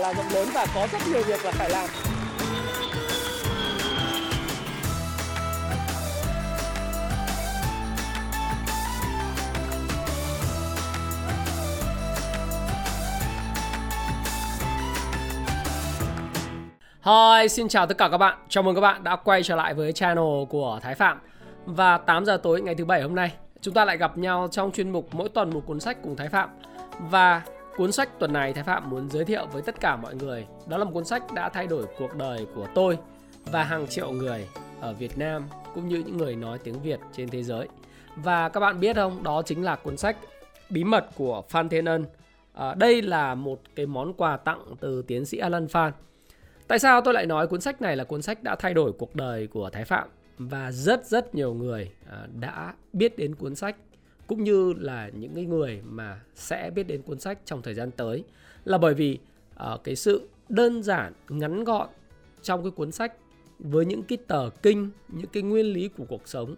là rộng lớn và có rất nhiều việc là phải làm Hi, xin chào tất cả các bạn. Chào mừng các bạn đã quay trở lại với channel của Thái Phạm. Và 8 giờ tối ngày thứ bảy hôm nay, chúng ta lại gặp nhau trong chuyên mục mỗi tuần một cuốn sách cùng Thái Phạm. Và cuốn sách tuần này Thái Phạm muốn giới thiệu với tất cả mọi người, đó là một cuốn sách đã thay đổi cuộc đời của tôi và hàng triệu người ở Việt Nam cũng như những người nói tiếng Việt trên thế giới. Và các bạn biết không, đó chính là cuốn sách Bí mật của Phan Thiên Ân. À, đây là một cái món quà tặng từ tiến sĩ Alan Phan Tại sao tôi lại nói cuốn sách này là cuốn sách đã thay đổi cuộc đời của Thái Phạm và rất rất nhiều người à, đã biết đến cuốn sách cũng như là những cái người mà sẽ biết đến cuốn sách trong thời gian tới là bởi vì uh, cái sự đơn giản ngắn gọn trong cái cuốn sách với những cái tờ kinh những cái nguyên lý của cuộc sống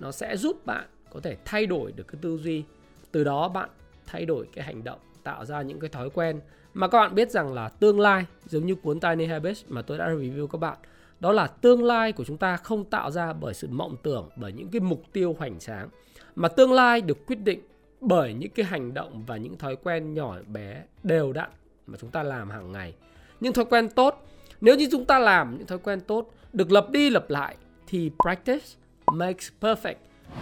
nó sẽ giúp bạn có thể thay đổi được cái tư duy. Từ đó bạn thay đổi cái hành động tạo ra những cái thói quen mà các bạn biết rằng là tương lai giống như cuốn Tiny Habits mà tôi đã review các bạn đó là tương lai của chúng ta không tạo ra bởi sự mộng tưởng bởi những cái mục tiêu hoành tráng mà tương lai được quyết định bởi những cái hành động và những thói quen nhỏ bé đều đặn mà chúng ta làm hàng ngày. Những thói quen tốt nếu như chúng ta làm những thói quen tốt được lặp đi lặp lại thì practice makes perfect.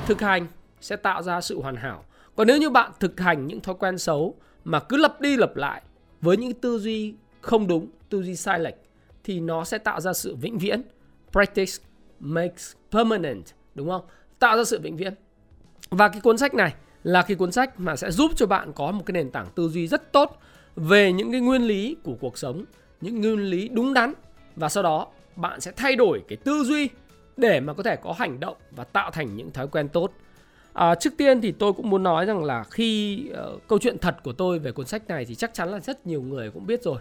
Thực hành sẽ tạo ra sự hoàn hảo. Còn nếu như bạn thực hành những thói quen xấu mà cứ lặp đi lặp lại với những tư duy không đúng, tư duy sai lệch thì nó sẽ tạo ra sự vĩnh viễn. Practice makes permanent, đúng không? Tạo ra sự vĩnh viễn. Và cái cuốn sách này là cái cuốn sách mà sẽ giúp cho bạn có một cái nền tảng tư duy rất tốt về những cái nguyên lý của cuộc sống, những nguyên lý đúng đắn và sau đó bạn sẽ thay đổi cái tư duy để mà có thể có hành động và tạo thành những thói quen tốt À, trước tiên thì tôi cũng muốn nói rằng là khi uh, câu chuyện thật của tôi về cuốn sách này thì chắc chắn là rất nhiều người cũng biết rồi.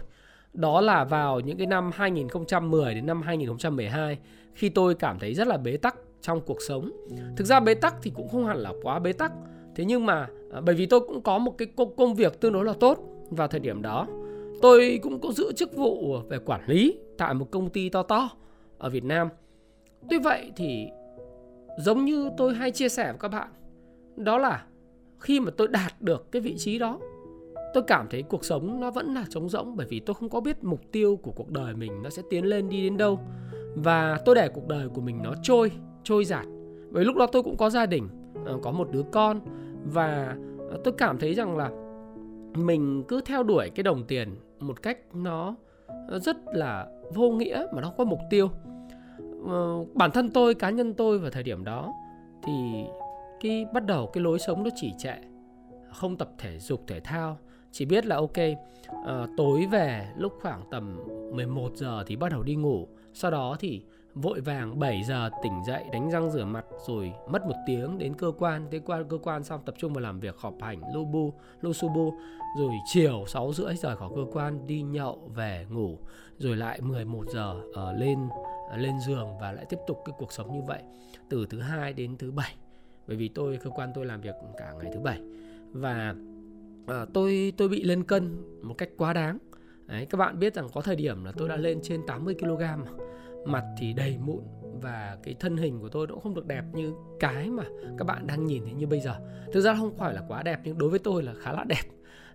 Đó là vào những cái năm 2010 đến năm 2012 khi tôi cảm thấy rất là bế tắc trong cuộc sống. Thực ra bế tắc thì cũng không hẳn là quá bế tắc. Thế nhưng mà uh, bởi vì tôi cũng có một cái công việc tương đối là tốt vào thời điểm đó. Tôi cũng có giữ chức vụ về quản lý tại một công ty to to ở Việt Nam. Tuy vậy thì giống như tôi hay chia sẻ với các bạn đó là khi mà tôi đạt được cái vị trí đó tôi cảm thấy cuộc sống nó vẫn là trống rỗng bởi vì tôi không có biết mục tiêu của cuộc đời mình nó sẽ tiến lên đi đến đâu. Và tôi để cuộc đời của mình nó trôi trôi giạt bởi lúc đó tôi cũng có gia đình ờ, có một đứa con. Và ờ, tôi cảm thấy rằng là mình cứ theo đuổi cái đồng tiền một cách nó rất là vô nghĩa mà nó có mục tiêu. Ờ, bản thân tôi, cá nhân tôi vào thời điểm đó thì cái, bắt đầu cái lối sống nó chỉ trệ, không tập thể dục, thể thao chỉ biết là ok uh, tối về lúc khoảng tầm 11 giờ thì bắt đầu đi ngủ. Sau đó thì vội vàng 7 giờ tỉnh dậy đánh răng rửa mặt rồi mất một tiếng đến cơ quan. Đến qua cơ quan xong tập trung vào làm việc họp hành lu bu lu su bu. Rồi chiều 6 rưỡi rời khỏi cơ quan đi nhậu về ngủ. Rồi lại 11 giờ uh, lên uh, lên giường và lại tiếp tục cái cuộc sống như vậy. Từ thứ hai đến thứ bảy. Bởi vì tôi cơ quan tôi làm việc cả ngày thứ bảy. Và à, tôi tôi bị lên cân một cách quá đáng. Đấy, các bạn biết rằng có thời điểm là tôi đã lên trên 80 kg mặt thì đầy mụn và cái thân hình của tôi cũng không được đẹp như cái mà các bạn đang nhìn thấy như bây giờ. Thực ra không phải là quá đẹp nhưng đối với tôi là khá là đẹp.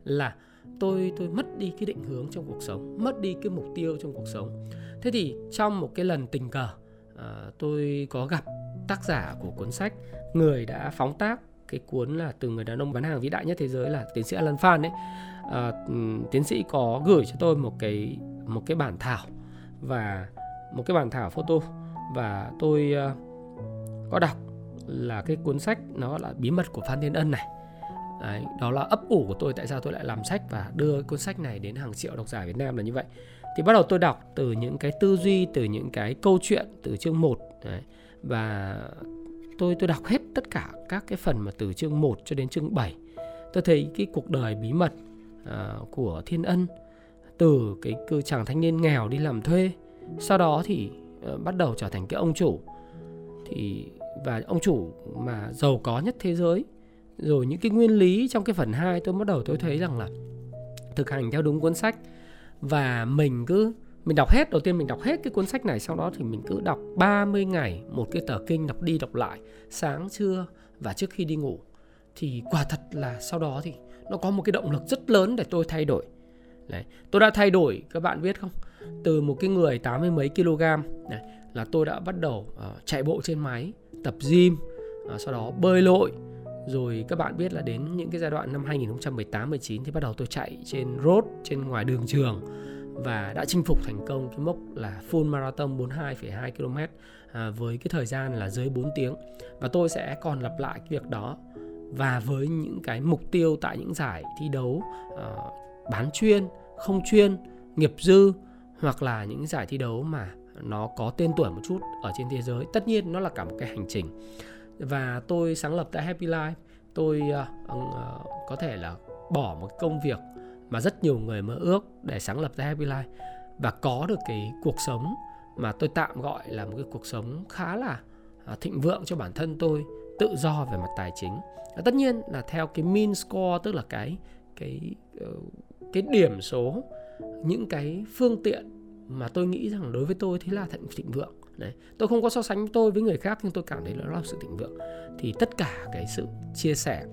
Là tôi tôi mất đi cái định hướng trong cuộc sống mất đi cái mục tiêu trong cuộc sống. Thế thì trong một cái lần tình cờ à, tôi có gặp tác giả của cuốn sách người đã phóng tác cái cuốn là từ người đàn ông bán hàng vĩ đại nhất thế giới là tiến sĩ Alan Phan ấy. À, tiến sĩ có gửi cho tôi một cái một cái bản thảo và một cái bản thảo photo và tôi uh, có đọc là cái cuốn sách nó là bí mật của Phan Thiên Ân này. Đấy, đó là ấp ủ của tôi tại sao tôi lại làm sách và đưa cuốn sách này đến hàng triệu độc giả Việt Nam là như vậy. Thì bắt đầu tôi đọc từ những cái tư duy từ những cái câu chuyện từ chương 1 đấy, và tôi tôi đọc hết tất cả các cái phần mà từ chương 1 cho đến chương 7 tôi thấy cái cuộc đời bí mật à, của Thiên Ân từ cái cư chàng thanh niên nghèo đi làm thuê sau đó thì à, bắt đầu trở thành cái ông chủ. Thì và ông chủ mà giàu có nhất thế giới. Rồi những cái nguyên lý trong cái phần 2 tôi bắt đầu tôi thấy rằng là thực hành theo đúng cuốn sách. Và mình cứ mình đọc hết đầu tiên mình đọc hết cái cuốn sách này sau đó thì mình cứ đọc 30 ngày một cái tờ kinh đọc đi đọc lại sáng trưa và trước khi đi ngủ. Thì quả thật là sau đó thì nó có một cái động lực rất lớn để tôi thay đổi. Đấy. tôi đã thay đổi các bạn biết không? Từ một cái người 80 mấy kg này là tôi đã bắt đầu uh, chạy bộ trên máy tập gym uh, sau đó bơi lội. Rồi các bạn biết là đến những cái giai đoạn năm 2018 19 thì bắt đầu tôi chạy trên road trên ngoài đường trường và đã chinh phục thành công cái mốc là full marathon 42,2 km à, với cái thời gian là dưới 4 tiếng và tôi sẽ còn lặp lại cái việc đó và với những cái mục tiêu tại những giải thi đấu ờ, bán chuyên, không chuyên, nghiệp dư hoặc là những giải thi đấu mà nó có tên tuổi một chút ở trên thế giới. Tất nhiên nó là cả một cái hành trình. Và tôi sáng lập tại Happy Life, tôi uh, uh, có thể là bỏ một công việc mà rất nhiều người mơ ước để sáng lập ra Happy Life. Và có được cái cuộc sống mà tôi tạm gọi là một cái cuộc sống khá là à, thịnh vượng cho bản thân tôi, tự do về mặt tài chính. Và tất nhiên là theo cái min score, tức là cái cái ờ, cái điểm số, những cái phương tiện mà tôi nghĩ rằng đối với tôi thế là thịnh thịnh vượng. Đấy. tôi không có so sánh tôi với người khác nhưng tôi cảm thấy nó là sự thịnh vượng. Thì tất cả cái sự chia sẻ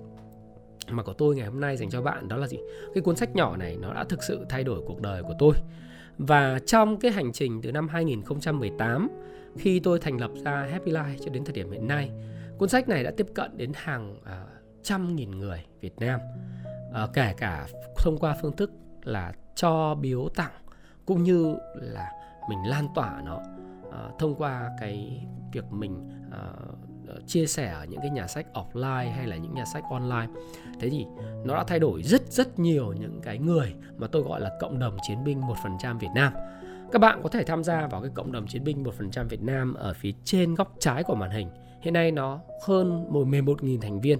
mà của tôi ngày hôm nay dành cho bạn đó là gì? Cái cuốn sách nhỏ này nó đã thực sự thay đổi cuộc đời của tôi. Và trong cái hành trình từ năm 2018 khi tôi thành lập ra Happy Life cho đến thời điểm hiện nay cuốn sách này đã tiếp cận đến hàng uh, trăm nghìn người Việt Nam. Uh, kể cả thông qua phương thức là cho biếu tặng cũng như là mình lan tỏa nó. Uh, thông qua cái việc mình uh, Ờ, chia sẻ ở những cái nhà sách offline hay là những nhà sách online. Thế thì nó đã thay đổi rất rất nhiều những cái người mà tôi gọi là cộng đồng chiến binh 1% Việt Nam. Các bạn có thể tham gia vào cái cộng đồng chiến binh 1% Việt Nam ở phía trên góc trái của màn hình. Hiện nay nó hơn 11.000 thành viên.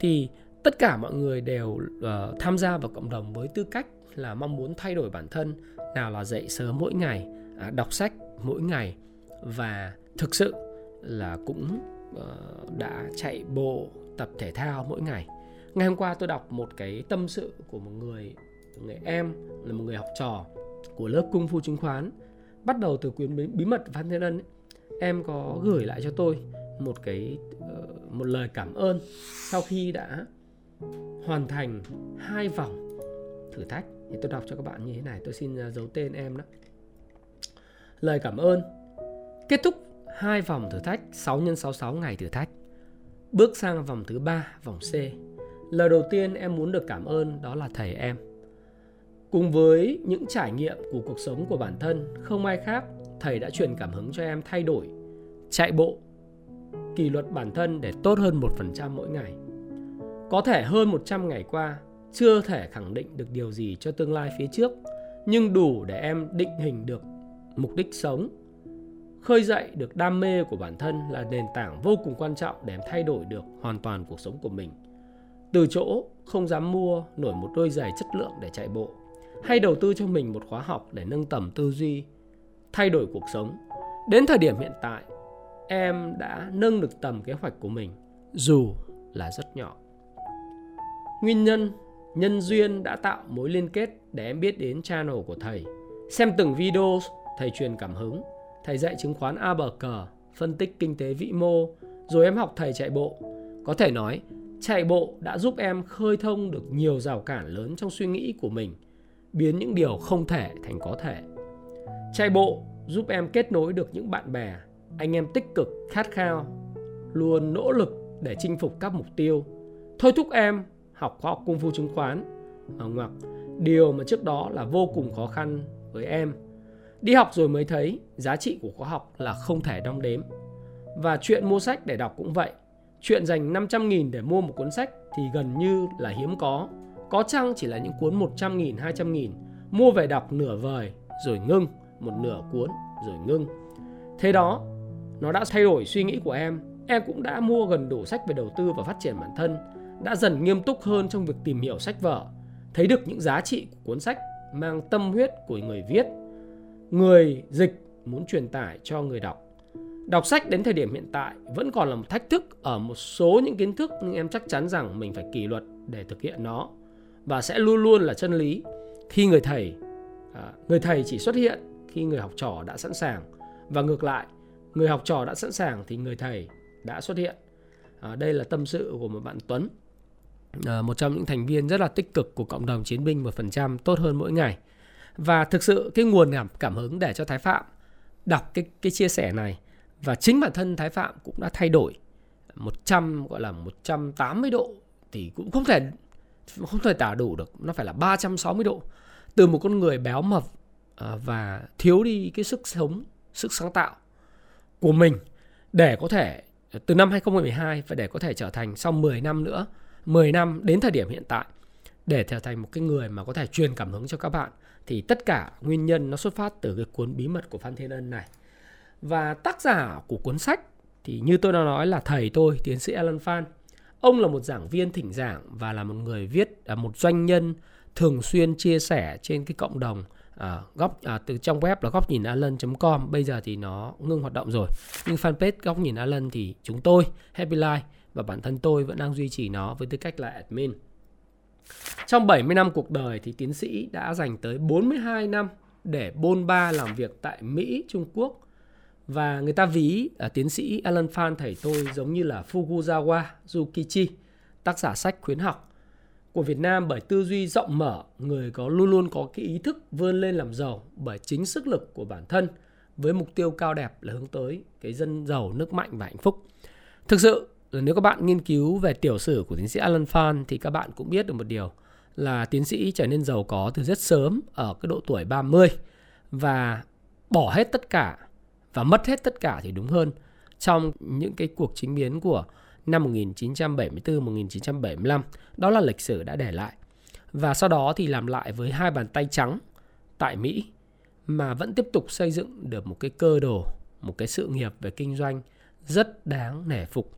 Thì tất cả mọi người đều uh, tham gia vào cộng đồng với tư cách là mong muốn thay đổi bản thân nào là dậy sớm mỗi ngày à, đọc sách mỗi ngày và thực sự là cũng Ờ, đã chạy bộ tập thể thao mỗi ngày. Ngày hôm qua tôi đọc một cái tâm sự của một người người em là một người học trò của lớp cung phu chứng khoán. Bắt đầu từ quyển bí mật Phan Thiên Ân. Ấy, em có gửi lại cho tôi một cái ờ, một lời cảm ơn sau khi đã hoàn thành hai vòng thử thách. Thì tôi đọc cho các bạn như thế này. Tôi xin ờ, giấu tên em đó. Lời cảm ơn. Kết thúc hai vòng thử thách 6 x 66 ngày thử thách. Bước sang vòng thứ ba, vòng C. Lời đầu tiên em muốn được cảm ơn đó là thầy em. Cùng với những trải nghiệm của cuộc sống của bản thân, không ai khác, thầy đã truyền cảm hứng cho em thay đổi, chạy bộ, kỷ luật bản thân để tốt hơn 1% mỗi ngày. Có thể hơn 100 ngày qua, chưa thể khẳng định được điều gì cho tương lai phía trước, nhưng đủ để em định hình được mục đích sống, khơi dậy được đam mê của bản thân là nền tảng vô cùng quan trọng để em thay đổi được hoàn toàn cuộc sống của mình. Từ chỗ không dám mua, nổi một đôi giày chất lượng để chạy bộ, hay đầu tư cho mình một khóa học để nâng tầm tư duy, thay đổi cuộc sống. Đến thời điểm hiện tại, em đã nâng được tầm kế hoạch của mình, dù là rất nhỏ. Nguyên nhân nhân duyên đã tạo mối liên kết để em biết đến channel của thầy, xem từng video thầy truyền cảm hứng thầy dạy chứng khoán A bờ cờ, phân tích kinh tế vĩ mô, rồi em học thầy chạy bộ. Có thể nói, chạy bộ đã giúp em khơi thông được nhiều rào cản lớn trong suy nghĩ của mình, biến những điều không thể thành có thể. Chạy bộ giúp em kết nối được những bạn bè, anh em tích cực, khát khao, luôn nỗ lực để chinh phục các mục tiêu. Thôi thúc em học khoa học cung phu chứng khoán, hoặc điều mà trước đó là vô cùng khó khăn với em Đi học rồi mới thấy giá trị của khóa học là không thể đong đếm. Và chuyện mua sách để đọc cũng vậy. Chuyện dành 500.000 để mua một cuốn sách thì gần như là hiếm có. Có chăng chỉ là những cuốn 100.000, 200.000 mua về đọc nửa vời rồi ngưng, một nửa cuốn rồi ngưng. Thế đó, nó đã thay đổi suy nghĩ của em. Em cũng đã mua gần đủ sách về đầu tư và phát triển bản thân, đã dần nghiêm túc hơn trong việc tìm hiểu sách vở, thấy được những giá trị của cuốn sách mang tâm huyết của người viết người dịch muốn truyền tải cho người đọc. Đọc sách đến thời điểm hiện tại vẫn còn là một thách thức ở một số những kiến thức nhưng em chắc chắn rằng mình phải kỷ luật để thực hiện nó. Và sẽ luôn luôn là chân lý khi người thầy à, người thầy chỉ xuất hiện khi người học trò đã sẵn sàng. Và ngược lại người học trò đã sẵn sàng thì người thầy đã xuất hiện. À, đây là tâm sự của một bạn Tuấn. À, một trong những thành viên rất là tích cực của cộng đồng chiến binh một phần trăm tốt hơn mỗi ngày và thực sự cái nguồn cảm cảm hứng để cho Thái Phạm đọc cái cái chia sẻ này, và chính bản thân Thái Phạm cũng đã thay đổi 100 gọi là 180 độ, thì cũng không thể không thể tả đủ được. Nó phải là 360 độ. Từ một con người béo mập à, và thiếu đi cái sức sống, sức sáng tạo của mình để có thể, từ năm 2012 và để có thể trở thành sau 10 năm nữa 10 năm đến thời điểm hiện tại, để trở thành một cái người mà có thể truyền cảm hứng cho các bạn thì tất cả nguyên nhân nó xuất phát từ cái cuốn bí mật của Phan Thiên Ân này. Và tác giả của cuốn sách thì như tôi đã nói là thầy tôi tiến sĩ Alan Phan ông là một giảng viên thỉnh giảng và là một người viết à, một doanh nhân thường xuyên chia sẻ trên cái cộng đồng à, góc à, từ trong web là góc nhìn alan.com bây giờ thì nó ngưng hoạt động rồi. Nhưng fanpage góc nhìn alan thì chúng tôi happy life và bản thân tôi vẫn đang duy trì nó với tư cách là admin trong 70 năm cuộc đời thì tiến sĩ đã dành tới 42 năm để bôn ba làm việc tại Mỹ, Trung Quốc và người ta ví à, tiến sĩ Alan Phan thầy tôi giống như là Fukuzawa Yukichi, tác giả sách khuyến học của Việt Nam bởi tư duy rộng mở, người có luôn luôn có cái ý thức vươn lên làm giàu bởi chính sức lực của bản thân với mục tiêu cao đẹp là hướng tới cái dân giàu, nước mạnh và hạnh phúc. Thực sự nếu các bạn nghiên cứu về tiểu sử của tiến sĩ Alan Phan thì các bạn cũng biết được một điều là tiến sĩ trở nên giàu có từ rất sớm ở cái độ tuổi 30 và bỏ hết tất cả và mất hết tất cả thì đúng hơn trong những cái cuộc chính biến của năm 1974-1975. Đó là lịch sử đã để lại. Và sau đó thì làm lại với hai bàn tay trắng tại Mỹ mà vẫn tiếp tục xây dựng được một cái cơ đồ, một cái sự nghiệp về kinh doanh rất đáng nể phục.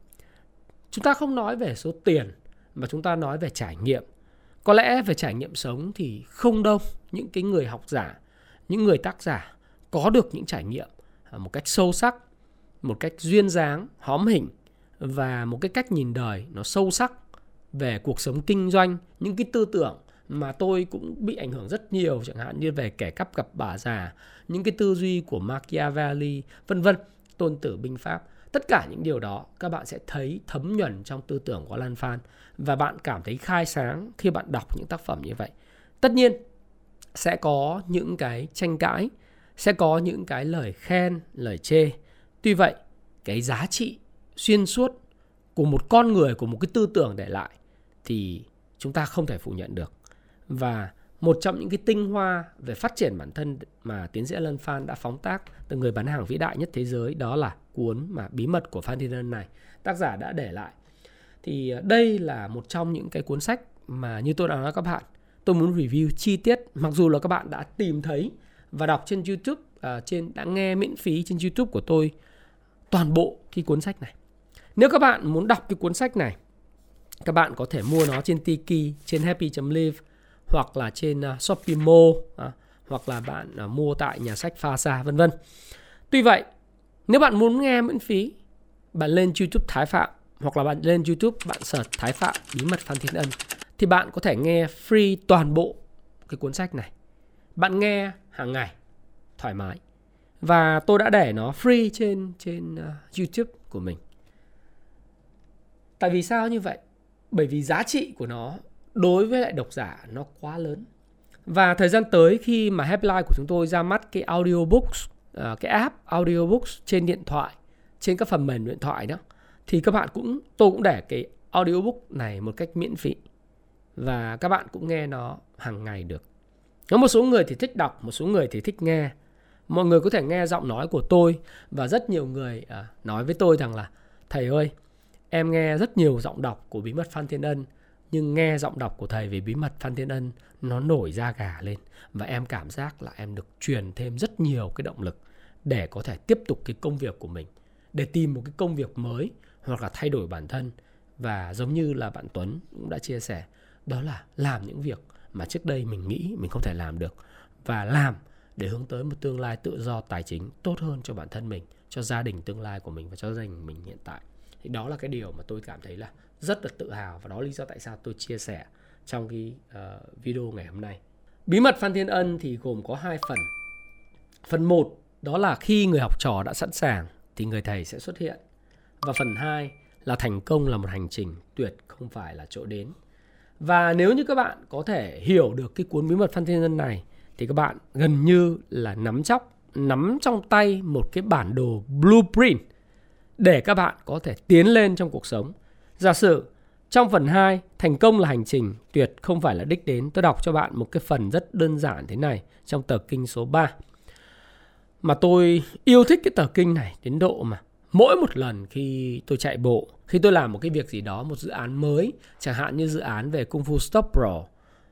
Chúng ta không nói về số tiền mà chúng ta nói về trải nghiệm. Có lẽ về trải nghiệm sống thì không đông những cái người học giả, những người tác giả có được những trải nghiệm à, một cách sâu sắc, một cách duyên dáng, hóm hình và một cái cách nhìn đời nó sâu sắc về cuộc sống kinh doanh, những cái tư tưởng mà tôi cũng bị ảnh hưởng rất nhiều chẳng hạn như về kẻ cắp gặp bà già, những cái tư duy của Machiavelli, vân vân, tôn tử binh pháp. Tất cả những điều đó các bạn sẽ thấy thấm nhuần trong tư tưởng của Lan Phan và bạn cảm thấy khai sáng khi bạn đọc những tác phẩm như vậy. Tất nhiên sẽ có những cái tranh cãi, sẽ có những cái lời khen, lời chê. Tuy vậy, cái giá trị xuyên suốt của một con người, của một cái tư tưởng để lại thì chúng ta không thể phủ nhận được. Và một trong những cái tinh hoa về phát triển bản thân mà tiến sĩ Alan Phan đã phóng tác từ người bán hàng vĩ đại nhất thế giới đó là cuốn mà bí mật của Phan Thiên Ân này tác giả đã để lại thì ờ, đây là một trong những cái cuốn sách mà như tôi đã nói các bạn tôi muốn review chi tiết mặc dù là các bạn đã tìm thấy và đọc trên YouTube uh, trên đã nghe miễn phí trên YouTube của tôi toàn bộ cái cuốn sách này. Nếu các bạn muốn đọc cái cuốn sách này, các bạn có thể mua nó trên Tiki, trên happy.live hoặc là trên uh, Shopee Mall à, hoặc là bạn uh, mua tại nhà sách Pha Sa vân vân. Tuy vậy, nếu bạn muốn nghe miễn phí, bạn lên YouTube Thái Phạm hoặc là bạn lên YouTube bạn search Thái Phạm bí mật Phan Thiên Ân thì bạn có thể nghe free toàn bộ cái cuốn sách này. Bạn nghe hàng ngày thoải mái. Và tôi đã để nó free trên trên uh, YouTube của mình. Tại vì sao như vậy? Bởi vì giá trị của nó đối với lại độc giả nó quá lớn. Và thời gian tới khi mà Happy Life của chúng tôi ra mắt cái audiobooks, à, cái app audiobooks trên điện thoại, trên các phần mềm điện thoại đó thì các bạn cũng tôi cũng để cái audiobook này một cách miễn phí và các bạn cũng nghe nó hàng ngày được. Có một số người thì thích đọc, một số người thì thích nghe. Mọi người có thể nghe giọng nói của tôi và rất nhiều người à, nói với tôi rằng là thầy ơi, em nghe rất nhiều giọng đọc của bí mật Phan Thiên Ân nhưng nghe giọng đọc của thầy về bí mật Phan Thiên Ân nó nổi da gà lên và em cảm giác là em được truyền thêm rất nhiều cái động lực để có thể tiếp tục cái công việc của mình để tìm một cái công việc mới hoặc là thay đổi bản thân và giống như là bạn Tuấn cũng đã chia sẻ đó là làm những việc mà trước đây mình nghĩ mình không thể làm được và làm để hướng tới một tương lai tự do tài chính tốt hơn cho bản thân mình, cho gia đình tương lai của mình và cho gia đình mình hiện tại. Thì đó là cái điều mà tôi cảm thấy là rất là tự hào và đó là lý do tại sao tôi chia sẻ trong cái uh, video ngày hôm nay. Bí mật Phan Thiên Ân thì gồm có hai phần. Phần 1 đó là khi người học trò đã sẵn sàng thì người thầy sẽ xuất hiện. Và phần 2 là thành công là một hành trình tuyệt không phải là chỗ đến. Và nếu như các bạn có thể hiểu được cái cuốn bí mật Phan Thiên Ân này thì các bạn gần như là nắm chóc nắm trong tay một cái bản đồ blueprint để các bạn có thể tiến lên trong cuộc sống. Giả sử trong phần 2, thành công là hành trình, tuyệt không phải là đích đến. Tôi đọc cho bạn một cái phần rất đơn giản thế này trong tờ kinh số 3. Mà tôi yêu thích cái tờ kinh này đến độ mà mỗi một lần khi tôi chạy bộ, khi tôi làm một cái việc gì đó, một dự án mới, chẳng hạn như dự án về Kung Fu Stop Pro,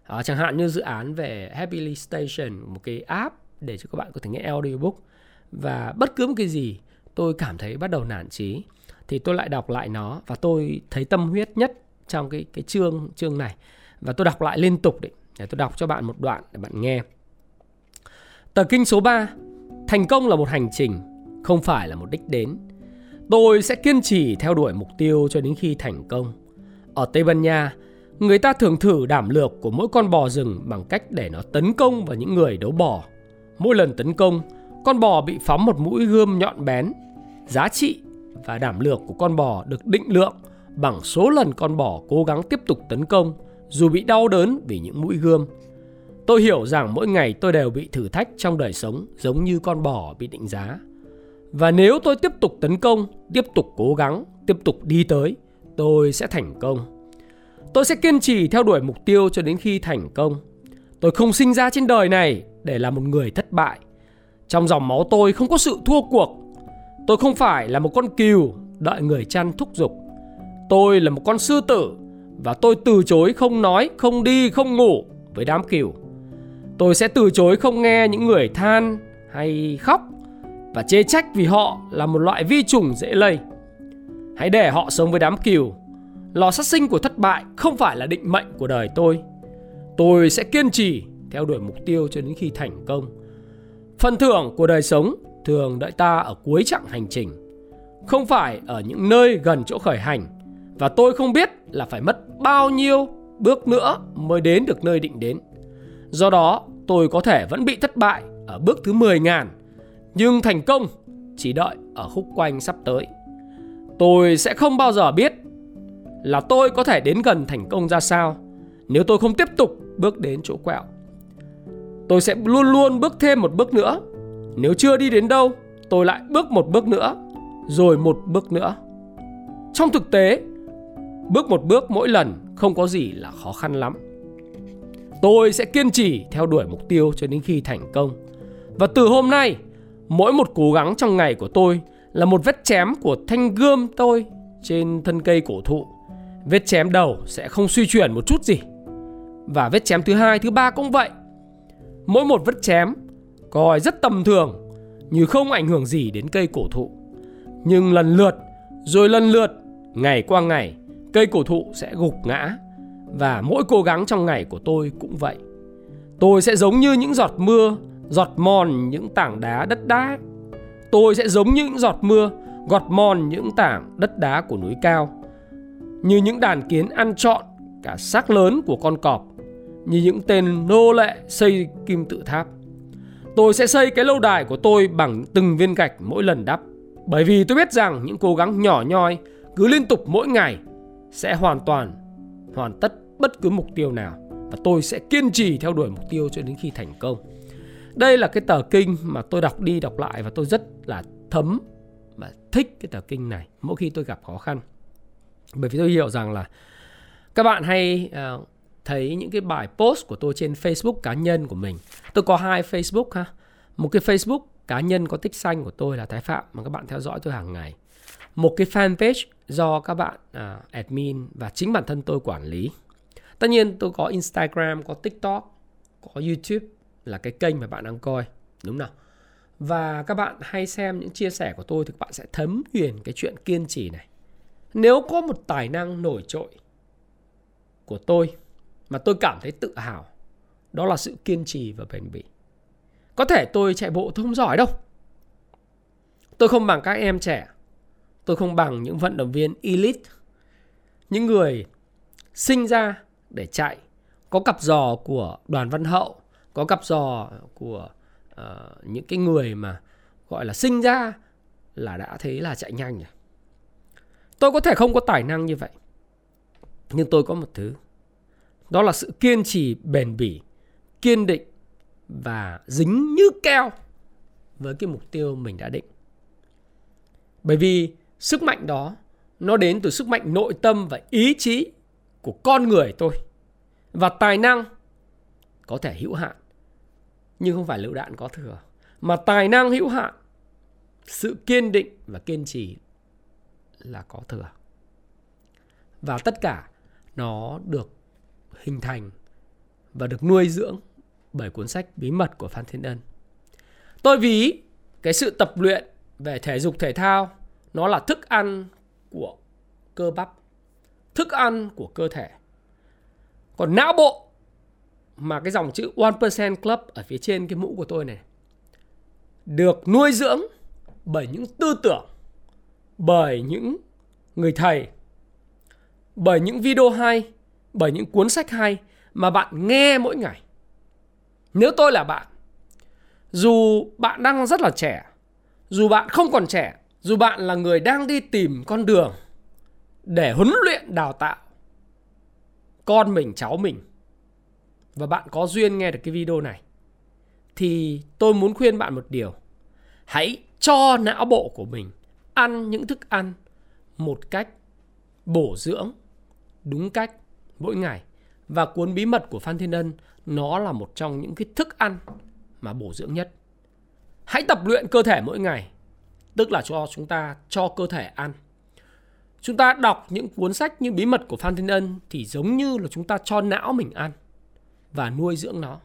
à, chẳng hạn như dự án về Happily Station, một cái app để cho các bạn có thể nghe audiobook và bất cứ một cái gì tôi cảm thấy bắt đầu nản trí thì tôi lại đọc lại nó và tôi thấy tâm huyết nhất trong cái cái chương chương này và tôi đọc lại liên tục đấy để tôi đọc cho bạn một đoạn để bạn nghe. Tờ kinh số 3 Thành công là một hành trình, không phải là một đích đến. Tôi sẽ kiên trì theo đuổi mục tiêu cho đến khi thành công. Ở Tây Ban Nha, người ta thường thử đảm lược của mỗi con bò rừng bằng cách để nó tấn công vào những người đấu bò. Mỗi lần tấn công, con bò bị phóng một mũi gươm nhọn bén. Giá trị và đảm lược của con bò được định lượng bằng số lần con bò cố gắng tiếp tục tấn công dù bị đau đớn vì những mũi gươm. Tôi hiểu rằng mỗi ngày tôi đều bị thử thách trong đời sống giống như con bò bị định giá. Và nếu tôi tiếp tục tấn công, tiếp tục cố gắng, tiếp tục đi tới, tôi sẽ thành công. Tôi sẽ kiên trì theo đuổi mục tiêu cho đến khi thành công. Tôi không sinh ra trên đời này để là một người thất bại. Trong dòng máu tôi không có sự thua cuộc. Tôi không phải là một con cừu đợi người chăn thúc giục. Tôi là một con sư tử và tôi từ chối không nói, không đi, không ngủ với đám cừu. Tôi sẽ từ chối không nghe những người than hay khóc và chê trách vì họ là một loại vi trùng dễ lây. Hãy để họ sống với đám cừu. Lò sát sinh của thất bại không phải là định mệnh của đời tôi. Tôi sẽ kiên trì theo đuổi mục tiêu cho đến khi thành công. Phần thưởng của đời sống thường đợi ta ở cuối chặng hành trình, không phải ở những nơi gần chỗ khởi hành và tôi không biết là phải mất bao nhiêu bước nữa mới đến được nơi định đến. Do đó, tôi có thể vẫn bị thất bại ở bước thứ 10 ngàn, nhưng thành công chỉ đợi ở khúc quanh sắp tới. Tôi sẽ không bao giờ biết là tôi có thể đến gần thành công ra sao nếu tôi không tiếp tục bước đến chỗ quẹo. Tôi sẽ luôn luôn bước thêm một bước nữa. Nếu chưa đi đến đâu, tôi lại bước một bước nữa, rồi một bước nữa. Trong thực tế, bước một bước mỗi lần không có gì là khó khăn lắm. Tôi sẽ kiên trì theo đuổi mục tiêu cho đến khi thành công. Và từ hôm nay, mỗi một cố gắng trong ngày của tôi là một vết chém của thanh gươm tôi trên thân cây cổ thụ. Vết chém đầu sẽ không suy chuyển một chút gì. Và vết chém thứ hai, thứ ba cũng vậy. Mỗi một vết chém coi rất tầm thường như không ảnh hưởng gì đến cây cổ thụ. Nhưng lần lượt, rồi lần lượt, ngày qua ngày, cây cổ thụ sẽ gục ngã và mỗi cố gắng trong ngày của tôi cũng vậy. Tôi sẽ giống như những giọt mưa, giọt mòn những tảng đá đất đá. Tôi sẽ giống như những giọt mưa, gọt mòn những tảng đất đá của núi cao. Như những đàn kiến ăn trọn cả xác lớn của con cọp như những tên nô lệ xây kim tự tháp. Tôi sẽ xây cái lâu đài của tôi bằng từng viên gạch mỗi lần đắp. Bởi vì tôi biết rằng những cố gắng nhỏ nhoi cứ liên tục mỗi ngày sẽ hoàn toàn hoàn tất bất cứ mục tiêu nào và tôi sẽ kiên trì theo đuổi mục tiêu cho đến khi thành công. Đây là cái tờ kinh mà tôi đọc đi đọc lại và tôi rất là thấm và thích cái tờ kinh này mỗi khi tôi gặp khó khăn. Bởi vì tôi hiểu rằng là các bạn hay uh, thấy những cái bài post của tôi trên Facebook cá nhân của mình. Tôi có hai Facebook ha. Một cái Facebook cá nhân có tích xanh của tôi là Thái Phạm mà các bạn theo dõi tôi hàng ngày. Một cái fanpage do các bạn à, admin và chính bản thân tôi quản lý. Tất nhiên tôi có Instagram, có TikTok, có YouTube là cái kênh mà bạn đang coi, đúng nào? Và các bạn hay xem những chia sẻ của tôi thì các bạn sẽ thấm huyền cái chuyện kiên trì này. Nếu có một tài năng nổi trội của tôi mà tôi cảm thấy tự hào. Đó là sự kiên trì và bền bỉ. Có thể tôi chạy bộ tôi không giỏi đâu. Tôi không bằng các em trẻ. Tôi không bằng những vận động viên elite. Những người sinh ra để chạy. Có cặp giò của đoàn văn hậu có cặp dò của uh, những cái người mà gọi là sinh ra là đã thấy là chạy nhanh rồi. Tôi có thể không có tài năng như vậy nhưng tôi có một thứ đó là sự kiên trì, bền bỉ, kiên định và dính như keo với cái mục tiêu mình đã định. Bởi vì sức mạnh đó, nó đến từ sức mạnh nội tâm và ý chí của con người tôi. Và tài năng có thể hữu hạn, nhưng không phải lựu đạn có thừa. Mà tài năng hữu hạn, sự kiên định và kiên trì là có thừa. Và tất cả nó được hình thành và được nuôi dưỡng bởi cuốn sách bí mật của phan thiên ân. Tôi ví cái sự tập luyện về thể dục thể thao nó là thức ăn của cơ bắp thức ăn của cơ thể. Còn não bộ mà cái dòng chữ 1% Club ở phía trên cái mũ của tôi này được nuôi dưỡng bởi những tư tưởng, bởi những người thầy, bởi những video hay, bởi những cuốn sách hay mà bạn nghe mỗi ngày. Nếu tôi là bạn, dù bạn đang rất là trẻ, dù bạn không còn trẻ, dù bạn là người đang đi tìm con đường để huấn luyện đào tạo con mình, cháu mình và bạn có duyên nghe được cái video này thì tôi muốn khuyên bạn một điều. Hãy cho não bộ của mình ăn những thức ăn một cách bổ dưỡng đúng cách mỗi ngày và cuốn bí mật của Phan Thiên Ân nó là một trong những cái thức ăn mà bổ dưỡng nhất. Hãy tập luyện cơ thể mỗi ngày, tức là cho chúng ta cho cơ thể ăn. Chúng ta đọc những cuốn sách như bí mật của Phan Thiên Ân thì giống như là chúng ta cho não mình ăn và nuôi dưỡng nó.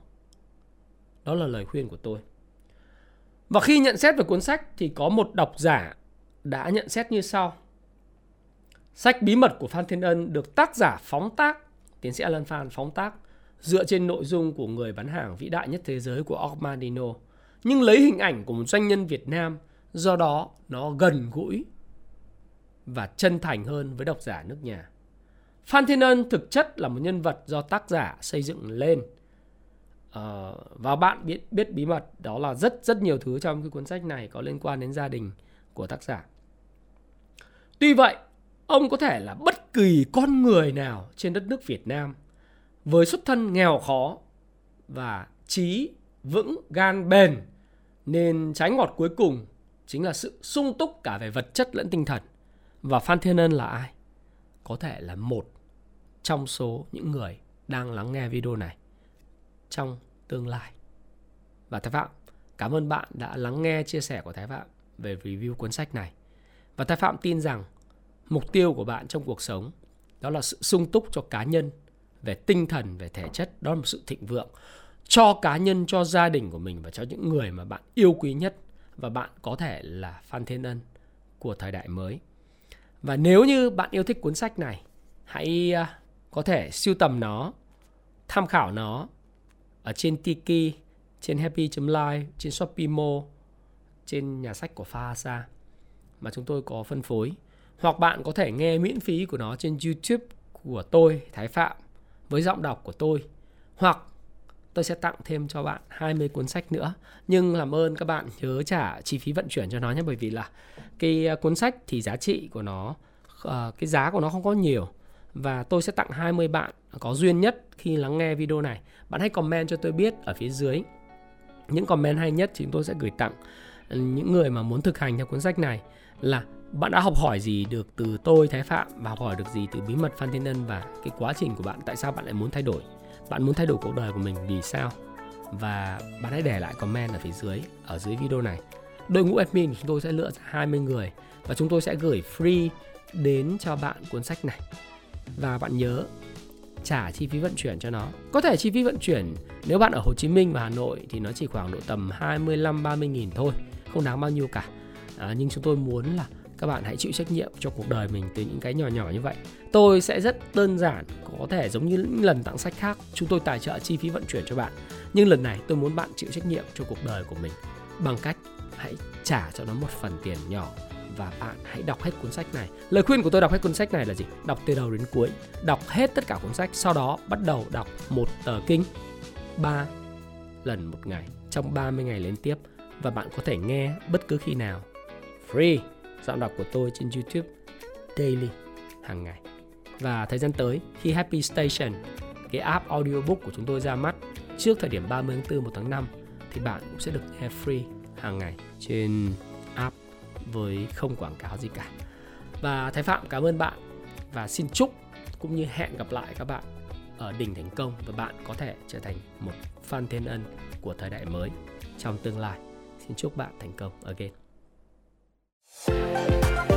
Đó là lời khuyên của tôi. Và khi nhận xét về cuốn sách thì có một độc giả đã nhận xét như sau. Sách bí mật của Phan Thiên Ân được tác giả phóng tác, tiến sĩ Alan Phan phóng tác dựa trên nội dung của người bán hàng vĩ đại nhất thế giới của Ormandino, nhưng lấy hình ảnh của một doanh nhân Việt Nam, do đó nó gần gũi và chân thành hơn với độc giả nước nhà. Phan Thiên Ân thực chất là một nhân vật do tác giả xây dựng lên. Uh, và bạn biết biết bí mật đó là rất rất nhiều thứ trong cái cuốn sách này có liên quan đến gia đình của tác giả. Tuy vậy, ông có thể là bất kỳ con người nào trên đất nước Việt Nam với xuất thân nghèo khó và trí vững gan bền nên trái ngọt cuối cùng chính là sự sung túc cả về vật chất lẫn tinh thần. Và Phan Thiên Ân là ai? Có thể là một trong số những người đang lắng nghe video này trong tương lai. Và Thái Phạm, cảm ơn bạn đã lắng nghe chia sẻ của Thái Phạm về review cuốn sách này. Và Thái Phạm tin rằng mục tiêu của bạn trong cuộc sống đó là sự sung túc cho cá nhân về tinh thần, về thể chất, đó là một sự thịnh vượng cho cá nhân, cho gia đình của mình và cho những người mà bạn yêu quý nhất và bạn có thể là Phan Thiên Ân của thời đại mới. Và nếu như bạn yêu thích cuốn sách này, hãy à, có thể siêu tầm nó, tham khảo nó ở trên Tiki, trên Happy.live, trên Shopee mo trên nhà sách của Fahasa mà chúng tôi có phân phối. Hoặc bạn có thể nghe miễn phí của nó trên YouTube của tôi, Thái Phạm, với giọng đọc của tôi. Hoặc tôi sẽ tặng thêm cho bạn 20 cuốn sách nữa. Nhưng làm ơn các bạn nhớ trả chi phí vận chuyển cho nó nhé. Bởi vì là cái à, cuốn sách thì giá trị của nó, ờ, cái giá của nó không có nhiều và tôi sẽ tặng 20 bạn có duyên nhất khi lắng nghe video này. Bạn hãy comment cho tôi biết ở phía dưới những comment hay nhất chúng tôi sẽ gửi tặng ừ, những người mà muốn thực hành theo cuốn sách này là bạn đã học hỏi gì được từ tôi Thái Phạm và học hỏi được gì từ bí mật Phan Thiên Ân và cái quá trình của bạn? Tại sao bạn lại muốn thay đổi? Bạn muốn thay đổi cuộc đời của mình vì sao? Và bạn hãy để lại comment ở phía dưới ở dưới video này. Đội ngũ admin chúng tôi sẽ lựa ra 20 người và chúng tôi sẽ gửi free đến cho bạn cuốn sách này. Và bạn nhớ trả chi phí vận chuyển cho nó. Có thể chi phí vận chuyển nếu bạn ở Hồ Chí Minh và Hà Nội thì nó chỉ khoảng độ tầm 25 30 nghìn thôi, không đáng bao nhiêu cả. À, nhưng chúng tôi muốn là các bạn hãy chịu trách nhiệm cho cuộc đời mình từ những cái nhỏ nhỏ như vậy. Tôi sẽ rất đơn giản, có thể giống như những lần tặng sách khác, chúng tôi tài trợ chi phí vận chuyển cho bạn. Nhưng lần này tôi muốn bạn chịu trách nhiệm cho cuộc đời của mình bằng cách hãy trả cho nó một phần tiền nhỏ và bạn hãy đọc hết cuốn sách này. Lời khuyên của tôi đọc hết cuốn sách này là gì? Đọc từ đầu đến cuối, đọc hết tất cả cuốn sách, sau đó bắt đầu đọc một tờ kinh 3 lần một ngày trong 30 ngày liên tiếp và bạn có thể nghe bất cứ khi nào. Free, giọng đọc của tôi trên YouTube daily, hàng ngày. Và thời gian tới khi Happy Station, cái app audiobook của chúng tôi ra mắt trước thời điểm 30 tháng 4 1 tháng 5 thì bạn cũng sẽ được nghe free hàng ngày trên app với không quảng cáo gì cả. Và Thái Phạm cảm ơn bạn và xin chúc cũng như hẹn gặp lại các bạn ở đỉnh thành công và bạn có thể trở thành một fan thiên ân của thời đại mới trong tương lai. Xin chúc bạn thành công again. Thank you.